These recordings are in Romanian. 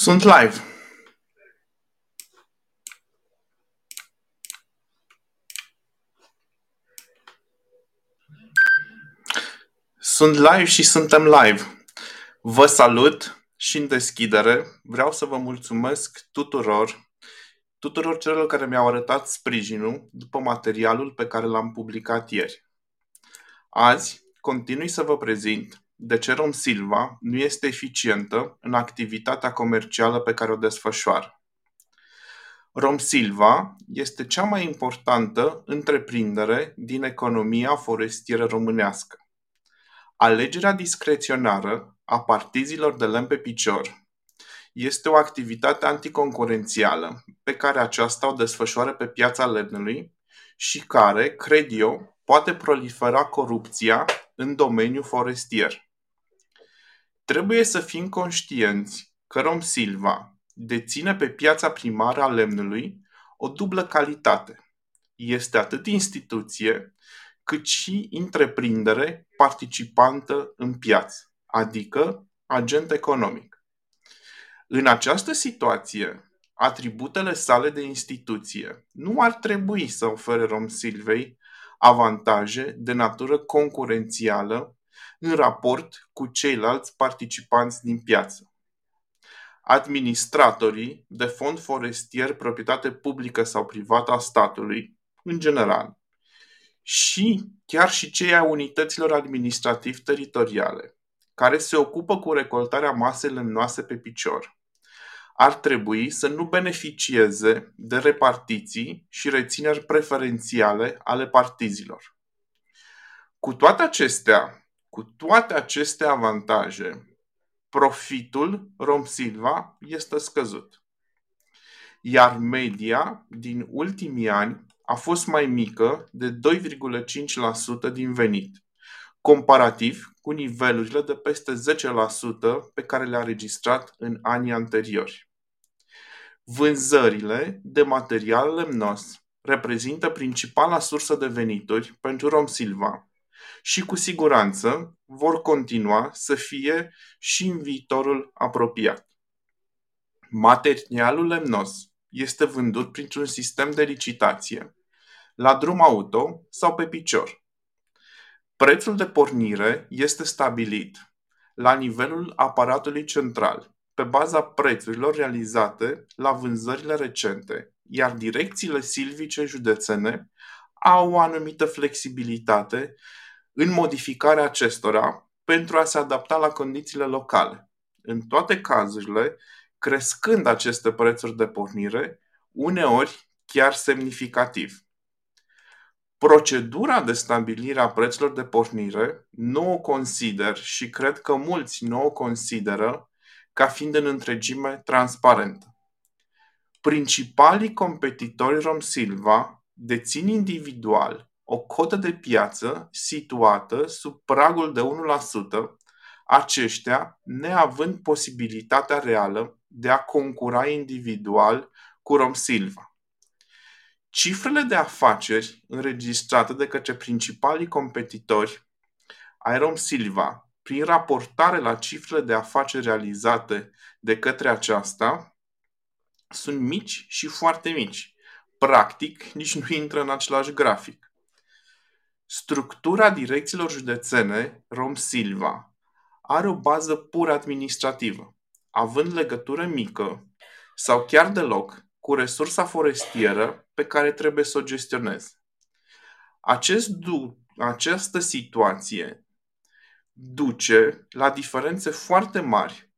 Sunt live. Sunt live și suntem live. Vă salut și în deschidere vreau să vă mulțumesc tuturor, tuturor celor care mi-au arătat sprijinul după materialul pe care l-am publicat ieri. Azi continui să vă prezint de ce Rom Silva nu este eficientă în activitatea comercială pe care o desfășoară. Rom Silva este cea mai importantă întreprindere din economia forestieră românească. Alegerea discreționară a partizilor de lemn pe picior este o activitate anticoncurențială pe care aceasta o desfășoară pe piața lemnului și care, cred eu, poate prolifera corupția în domeniul forestier. Trebuie să fim conștienți că Rom Silva deține pe piața primară a lemnului o dublă calitate. Este atât instituție cât și întreprindere participantă în piață, adică agent economic. În această situație, atributele sale de instituție nu ar trebui să ofere Rom Silvei avantaje de natură concurențială în raport cu ceilalți participanți din piață. Administratorii de fond forestier, proprietate publică sau privată a statului, în general, și chiar și cei ai unităților administrativ-teritoriale, care se ocupă cu recoltarea masei lemnoase pe picior, ar trebui să nu beneficieze de repartiții și rețineri preferențiale ale partizilor. Cu toate acestea, cu toate aceste avantaje, profitul Romsilva este scăzut. Iar media din ultimii ani a fost mai mică de 2,5% din venit, comparativ cu nivelurile de peste 10% pe care le-a registrat în anii anteriori. Vânzările de material lemnos reprezintă principala sursă de venituri pentru Romsilva și cu siguranță vor continua să fie și în viitorul apropiat. Materialul lemnos este vândut printr-un sistem de licitație, la drum auto sau pe picior. Prețul de pornire este stabilit la nivelul aparatului central, pe baza prețurilor realizate la vânzările recente, iar direcțiile silvice județene au o anumită flexibilitate în modificarea acestora pentru a se adapta la condițiile locale. În toate cazurile, crescând aceste prețuri de pornire, uneori chiar semnificativ. Procedura de stabilire a prețurilor de pornire nu o consider și cred că mulți nu o consideră ca fiind în întregime transparentă. Principalii competitori Romsilva dețin individual o cotă de piață situată sub pragul de 1%, aceștia neavând posibilitatea reală de a concura individual cu Romsilva. Cifrele de afaceri înregistrate de către principalii competitori ai Romsilva prin raportare la cifrele de afaceri realizate de către aceasta sunt mici și foarte mici. Practic, nici nu intră în același grafic. Structura direcțiilor județene Rom-Silva are o bază pur administrativă, având legătură mică sau chiar deloc cu resursa forestieră pe care trebuie să o gestioneze. Acest du- această situație duce la diferențe foarte mari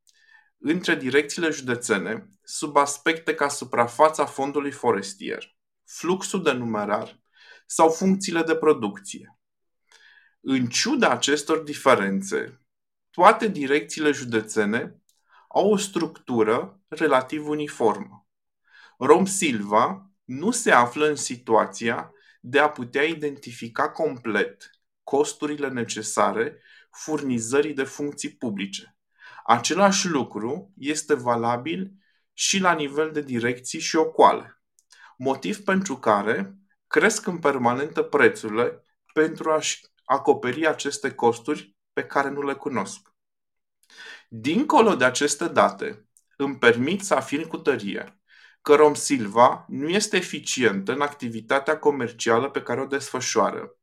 între direcțiile județene sub aspecte ca suprafața fondului forestier, fluxul de numerar sau funcțiile de producție. În ciuda acestor diferențe, toate direcțiile județene au o structură relativ uniformă. Rom Silva nu se află în situația de a putea identifica complet costurile necesare furnizării de funcții publice. Același lucru este valabil și la nivel de direcții și ocoale, motiv pentru care cresc în permanentă prețurile pentru a-și acoperi aceste costuri pe care nu le cunosc. Dincolo de aceste date, îmi permit să afirm cu tărie că Rom Silva nu este eficient în activitatea comercială pe care o desfășoară,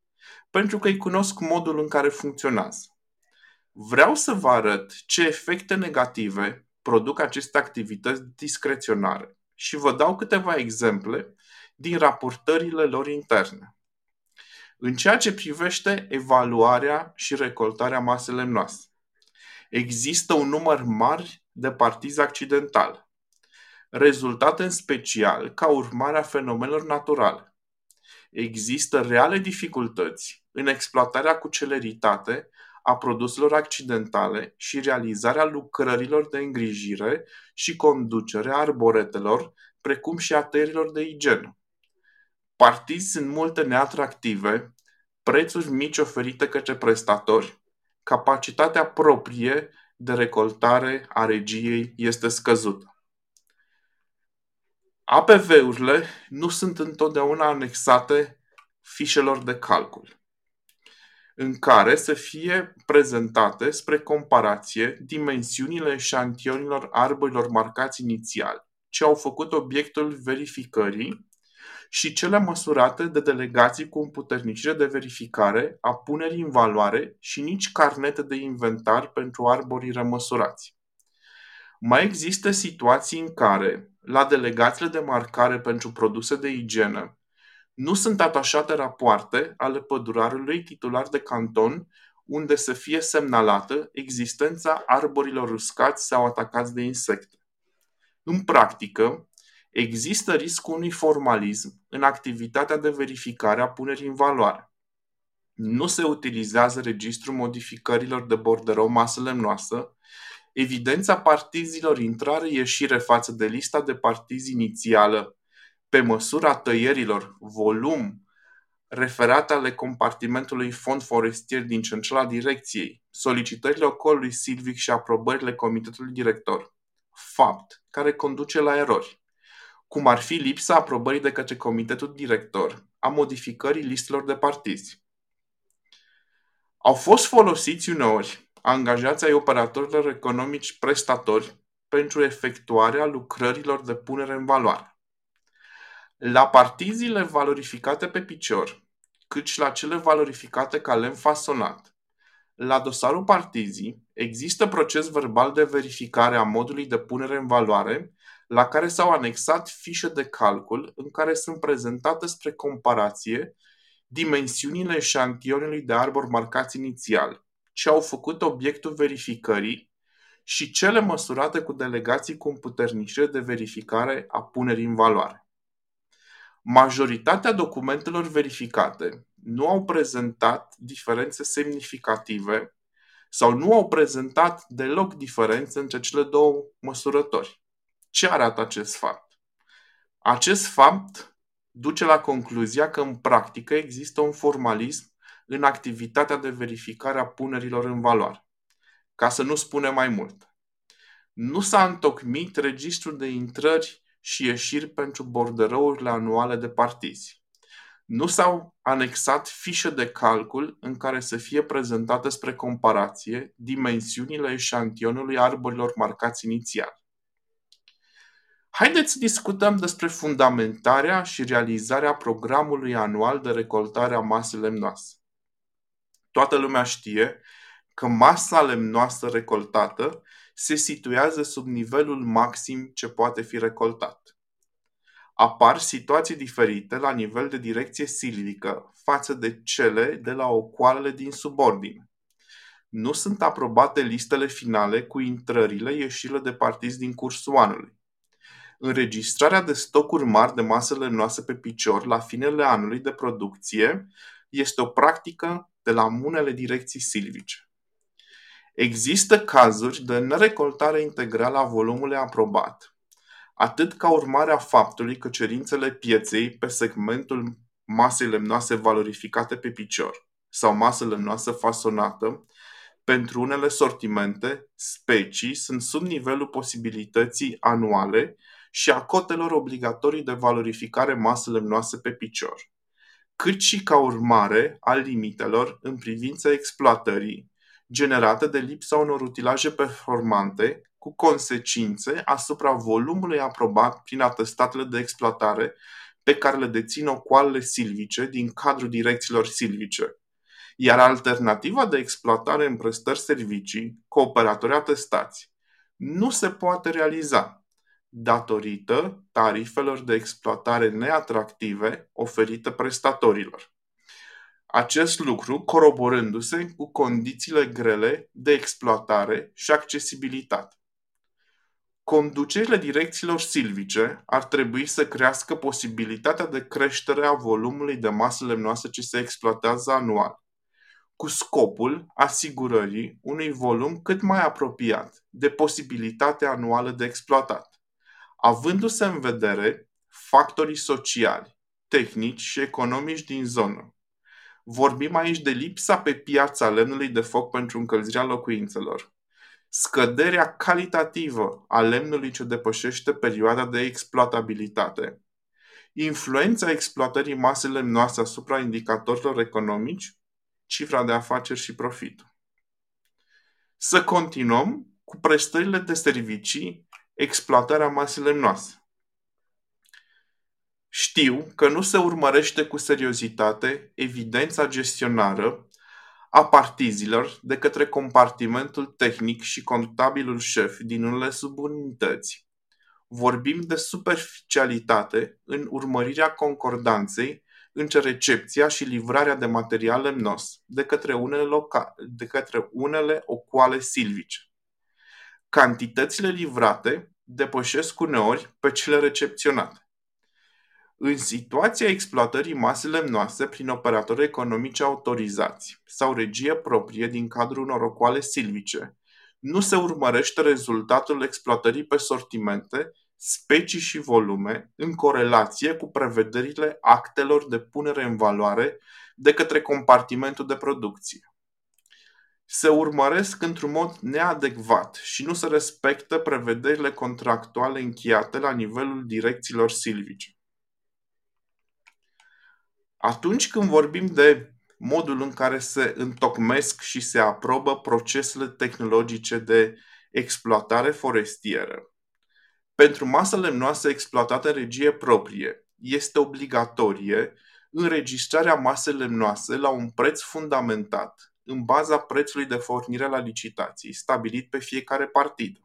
pentru că îi cunosc modul în care funcționează. Vreau să vă arăt ce efecte negative produc aceste activități discreționare și vă dau câteva exemple din raportările lor interne. În ceea ce privește evaluarea și recoltarea masei lemnoase, există un număr mare de partizi accidentale, rezultate în special ca urmare a fenomenelor naturale. Există reale dificultăți în exploatarea cu celeritate a produselor accidentale și realizarea lucrărilor de îngrijire și conducere a arboretelor, precum și a tăierilor de igienă. Partizi sunt multe neatractive, prețuri mici oferite către prestatori, capacitatea proprie de recoltare a regiei este scăzută. APV-urile nu sunt întotdeauna anexate fișelor de calcul în care să fie prezentate spre comparație dimensiunile eșantionilor arborilor marcați inițial, ce au făcut obiectul verificării și cele măsurate de delegații cu împuternicire de verificare a punerii în valoare și nici carnete de inventar pentru arborii rămăsurați. Mai există situații în care, la delegațiile de marcare pentru produse de igienă, nu sunt atașate rapoarte ale pădurarului titular de canton unde să fie semnalată existența arborilor uscați sau atacați de insecte. În practică, există riscul unui formalism în activitatea de verificare a punerii în valoare. Nu se utilizează registrul modificărilor de borderou masă lemnoasă, evidența partizilor intrare-ieșire față de lista de partizi inițială pe măsura tăierilor volum referate ale compartimentului fond forestier din centrala direcției, solicitările ocolului silvic și aprobările comitetului director. Fapt care conduce la erori, cum ar fi lipsa aprobării de către comitetul director a modificării listelor de partizi. Au fost folosiți uneori angajații ai operatorilor economici prestatori pentru efectuarea lucrărilor de punere în valoare. La partizile valorificate pe picior, cât și la cele valorificate ca lemn fasonat. La dosarul partizii există proces verbal de verificare a modului de punere în valoare, la care s-au anexat fișe de calcul în care sunt prezentate spre comparație dimensiunile eșantionului de arbor marcați inițial, ce au făcut obiectul verificării și cele măsurate cu delegații cu împuternicire de verificare a punerii în valoare. Majoritatea documentelor verificate nu au prezentat diferențe semnificative sau nu au prezentat deloc diferențe între cele două măsurători. Ce arată acest fapt? Acest fapt duce la concluzia că în practică există un formalism în activitatea de verificare a punerilor în valoare. Ca să nu spunem mai mult. Nu s-a întocmit registrul de intrări și ieșiri pentru borderourile anuale de partizi. Nu s-au anexat fișe de calcul în care să fie prezentate spre comparație dimensiunile eșantionului arborilor marcați inițial. Haideți să discutăm despre fundamentarea și realizarea programului anual de recoltare a masei lemnoase. Toată lumea știe că masa lemnoasă recoltată se situează sub nivelul maxim ce poate fi recoltat. Apar situații diferite la nivel de direcție silvică față de cele de la ocoalele din subordine. Nu sunt aprobate listele finale cu intrările, ieșirile de partizi din cursul anului. Înregistrarea de stocuri mari de masă lemnoasă pe picior la finele anului de producție este o practică de la munele direcții silvice. Există cazuri de nerecoltare integrală a volumului aprobat, atât ca urmare a faptului că cerințele pieței pe segmentul masei lemnoase valorificate pe picior sau masă lemnoasă fasonată pentru unele sortimente, specii sunt sub nivelul posibilității anuale și a cotelor obligatorii de valorificare masă lemnoase pe picior, cât și ca urmare a limitelor în privința exploatării generate de lipsa unor utilaje performante cu consecințe asupra volumului aprobat prin atestatele de exploatare pe care le dețin ocoalele silvice din cadrul direcțiilor silvice. Iar alternativa de exploatare în prestări servicii cu operatori atestați nu se poate realiza datorită tarifelor de exploatare neatractive oferite prestatorilor. Acest lucru coroborându-se cu condițiile grele de exploatare și accesibilitate. Conducerile direcțiilor silvice ar trebui să crească posibilitatea de creștere a volumului de masă lemnoasă ce se exploatează anual, cu scopul asigurării unui volum cât mai apropiat de posibilitatea anuală de exploatat, avându-se în vedere factorii sociali, tehnici și economici din zonă. Vorbim aici de lipsa pe piața lemnului de foc pentru încălzirea locuințelor, scăderea calitativă a lemnului ce depășește perioada de exploatabilitate, influența exploatării masei lemnoase asupra indicatorilor economici, cifra de afaceri și profit. Să continuăm cu prestările de servicii, exploatarea masei lemnoase. Știu că nu se urmărește cu seriozitate evidența gestionară a partizilor de către compartimentul tehnic și contabilul șef din unele subunități. Vorbim de superficialitate în urmărirea concordanței între recepția și livrarea de material lemnos de către unele, loca- de către unele ocoale silvice. Cantitățile livrate depășesc uneori pe cele recepționate. În situația exploatării masei lemnoase prin operatori economici autorizați sau regie proprie din cadrul unor ocoale silvice, nu se urmărește rezultatul exploatării pe sortimente, specii și volume în corelație cu prevederile actelor de punere în valoare de către compartimentul de producție. Se urmăresc într-un mod neadecvat și nu se respectă prevederile contractuale încheiate la nivelul direcțiilor silvice. Atunci când vorbim de modul în care se întocmesc și se aprobă procesele tehnologice de exploatare forestieră, pentru masă lemnoasă exploatată în regie proprie, este obligatorie înregistrarea masei lemnoase la un preț fundamentat, în baza prețului de fornire la licitații, stabilit pe fiecare partidă.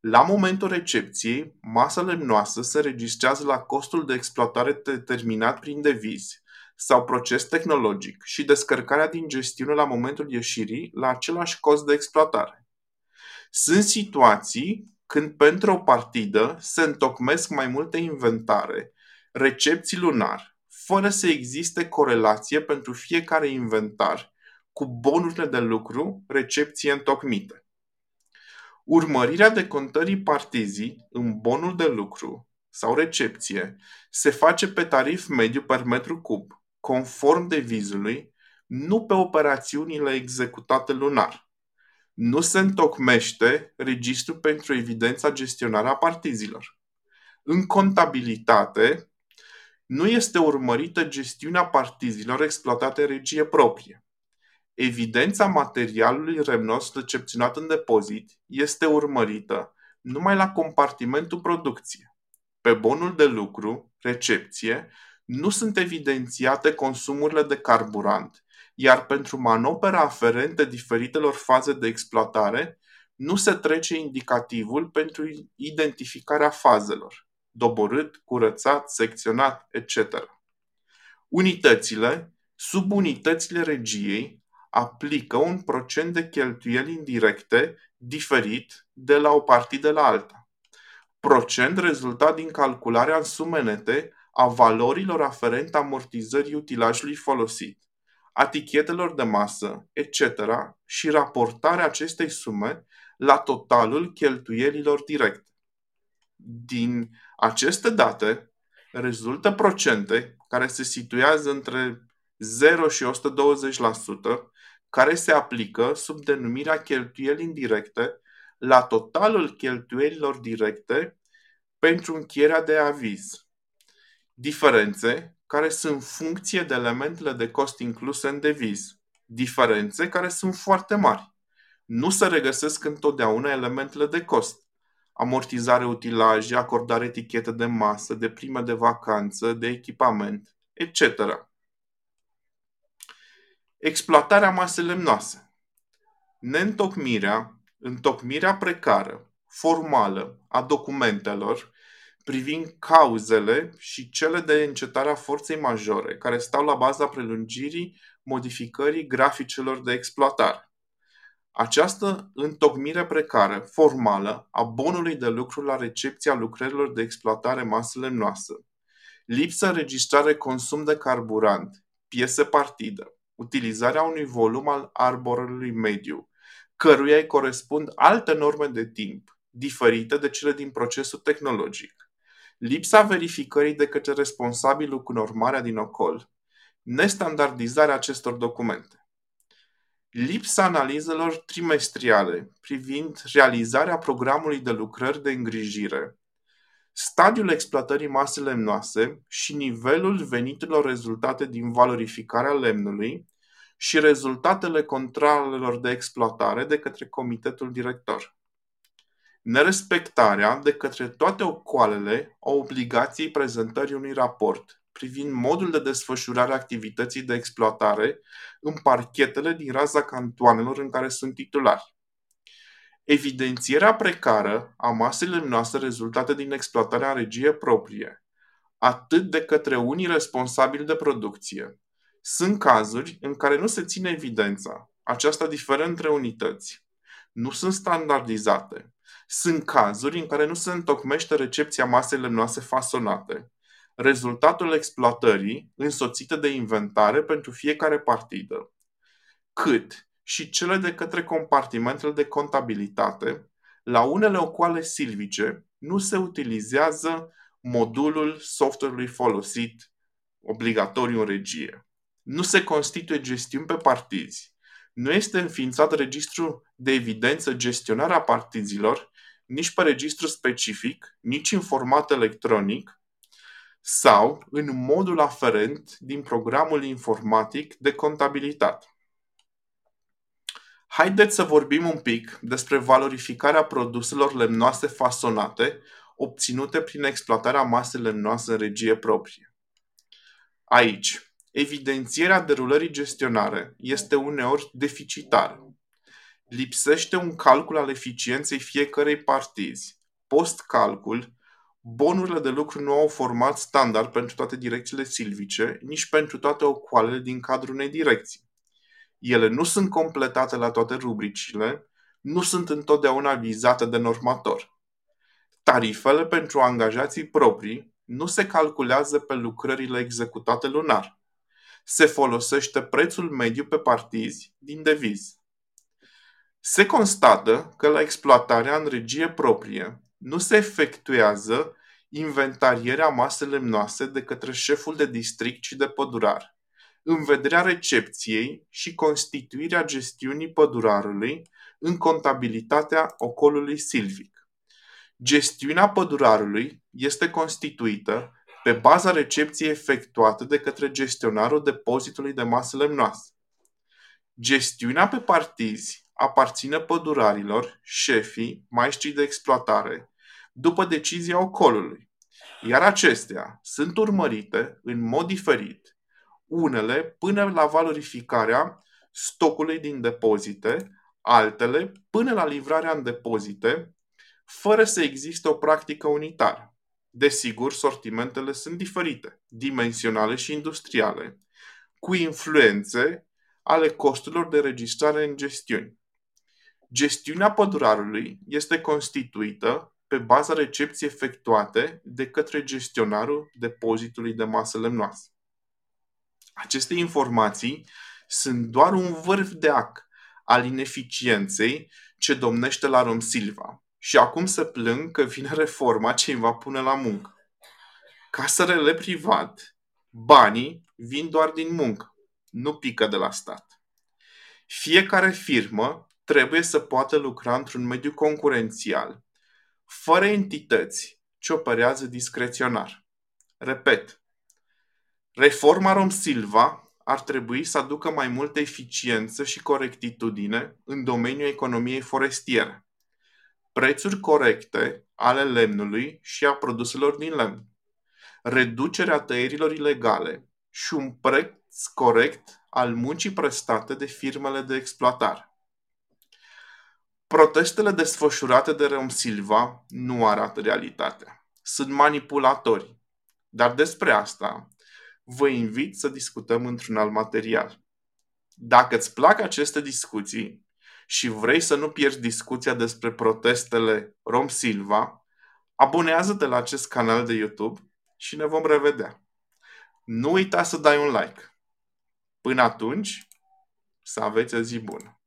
La momentul recepției, masa lemnoasă se registrează la costul de exploatare determinat prin devizi sau proces tehnologic și descărcarea din gestiune la momentul ieșirii la același cost de exploatare. Sunt situații când pentru o partidă se întocmesc mai multe inventare, recepții lunar, fără să existe corelație pentru fiecare inventar cu bonurile de lucru recepție întocmite. Urmărirea decontării partizii în bonul de lucru sau recepție se face pe tarif mediu per metru cub, conform devizului, nu pe operațiunile executate lunar. Nu se întocmește registru pentru evidența gestionarea a partizilor. În contabilitate, nu este urmărită gestiunea partizilor exploatate în regie proprie. Evidența materialului remnos recepționat în depozit este urmărită numai la compartimentul producție. Pe bonul de lucru, recepție, nu sunt evidențiate consumurile de carburant, iar pentru manopera aferente diferitelor faze de exploatare, nu se trece indicativul pentru identificarea fazelor, doborât, curățat, secționat, etc. Unitățile, subunitățile regiei, aplică un procent de cheltuieli indirecte diferit de la o partidă la alta. Procent rezultat din calcularea în sume nete a valorilor aferente amortizării utilajului folosit, atichetelor de masă, etc. și raportarea acestei sume la totalul cheltuielilor directe. Din aceste date rezultă procente care se situează între 0 și 120%, care se aplică sub denumirea cheltuieli indirecte la totalul cheltuielilor directe pentru încheierea de aviz. Diferențe care sunt funcție de elementele de cost incluse în deviz. Diferențe care sunt foarte mari. nu se regăsesc întotdeauna elementele de cost. Amortizare utilaje, acordare etichete de masă, de prime de vacanță, de echipament, etc. Exploatarea masei lemnoase. Neîntocmirea, întocmirea precară, formală a documentelor privind cauzele și cele de încetare a forței majore care stau la baza prelungirii modificării graficelor de exploatare. Această întocmire precară, formală, a bonului de lucru la recepția lucrărilor de exploatare masă lemnoasă, lipsă înregistrare consum de carburant, piese partidă, utilizarea unui volum al arborului mediu, căruia îi corespund alte norme de timp, diferite de cele din procesul tehnologic, lipsa verificării de către responsabilul cu normarea din ocol, nestandardizarea acestor documente. Lipsa analizelor trimestriale privind realizarea programului de lucrări de îngrijire, stadiul exploatării masei lemnoase și nivelul veniturilor rezultate din valorificarea lemnului și rezultatele controlelor de exploatare de către comitetul director. Nerespectarea de către toate ocoalele a obligației prezentării unui raport privind modul de desfășurare a activității de exploatare în parchetele din raza cantoanelor în care sunt titulari. Evidențierea precară a masei lemnoase rezultate din exploatarea în regie proprie, atât de către unii responsabili de producție. Sunt cazuri în care nu se ține evidența. Aceasta diferă între unități. Nu sunt standardizate. Sunt cazuri în care nu se întocmește recepția masei lemnoase fasonate rezultatul exploatării însoțite de inventare pentru fiecare partidă, cât și cele de către compartimentele de contabilitate, la unele ocoale silvice nu se utilizează modulul software-ului folosit obligatoriu în regie. Nu se constituie gestiuni pe partizi. Nu este înființat registru de evidență gestionarea partizilor, nici pe registru specific, nici în format electronic, sau în modul aferent din programul informatic de contabilitate. Haideți să vorbim un pic despre valorificarea produselor lemnoase fasonate obținute prin exploatarea masei lemnoase în regie proprie. Aici, evidențierea derulării gestionare este uneori deficitară. Lipsește un calcul al eficienței fiecărei partizi. Post-calcul, Bonurile de lucru nu au format standard pentru toate direcțiile silvice, nici pentru toate ocoalele din cadrul unei direcții. Ele nu sunt completate la toate rubricile, nu sunt întotdeauna vizate de normator. Tarifele pentru angajații proprii nu se calculează pe lucrările executate lunar. Se folosește prețul mediu pe partizi din deviz. Se constată că la exploatarea în regie proprie nu se efectuează inventarierea masei lemnoase de către șeful de district și de pădurar, în vederea recepției și constituirea gestiunii pădurarului în contabilitatea ocolului silvic. Gestiunea pădurarului este constituită pe baza recepției efectuate de către gestionarul depozitului de masă lemnoasă. Gestiunea pe partizi aparține pădurarilor, șefii, maestrii de exploatare, după decizia ocolului, iar acestea sunt urmărite în mod diferit, unele până la valorificarea stocului din depozite, altele până la livrarea în depozite, fără să existe o practică unitară. Desigur, sortimentele sunt diferite, dimensionale și industriale, cu influențe ale costurilor de registrare în gestiuni. Gestiunea pădurarului este constituită pe baza recepției efectuate de către gestionarul depozitului de masă lemnoasă. Aceste informații sunt doar un vârf de ac al ineficienței ce domnește la Rom Silva. Și acum se plâng că vine reforma ce îi va pune la muncă. Casărele privat, banii vin doar din muncă, nu pică de la stat. Fiecare firmă trebuie să poată lucra într-un mediu concurențial fără entități ce operează discreționar. Repet, reforma Rom Silva ar trebui să aducă mai multă eficiență și corectitudine în domeniul economiei forestiere. Prețuri corecte ale lemnului și a produselor din lemn. Reducerea tăierilor ilegale și un preț corect al muncii prestate de firmele de exploatare. Protestele desfășurate de Rem Silva nu arată realitatea. Sunt manipulatori. Dar despre asta vă invit să discutăm într-un alt material. Dacă îți plac aceste discuții și vrei să nu pierzi discuția despre protestele Rom Silva, abonează-te la acest canal de YouTube și ne vom revedea. Nu uita să dai un like. Până atunci, să aveți o zi bună!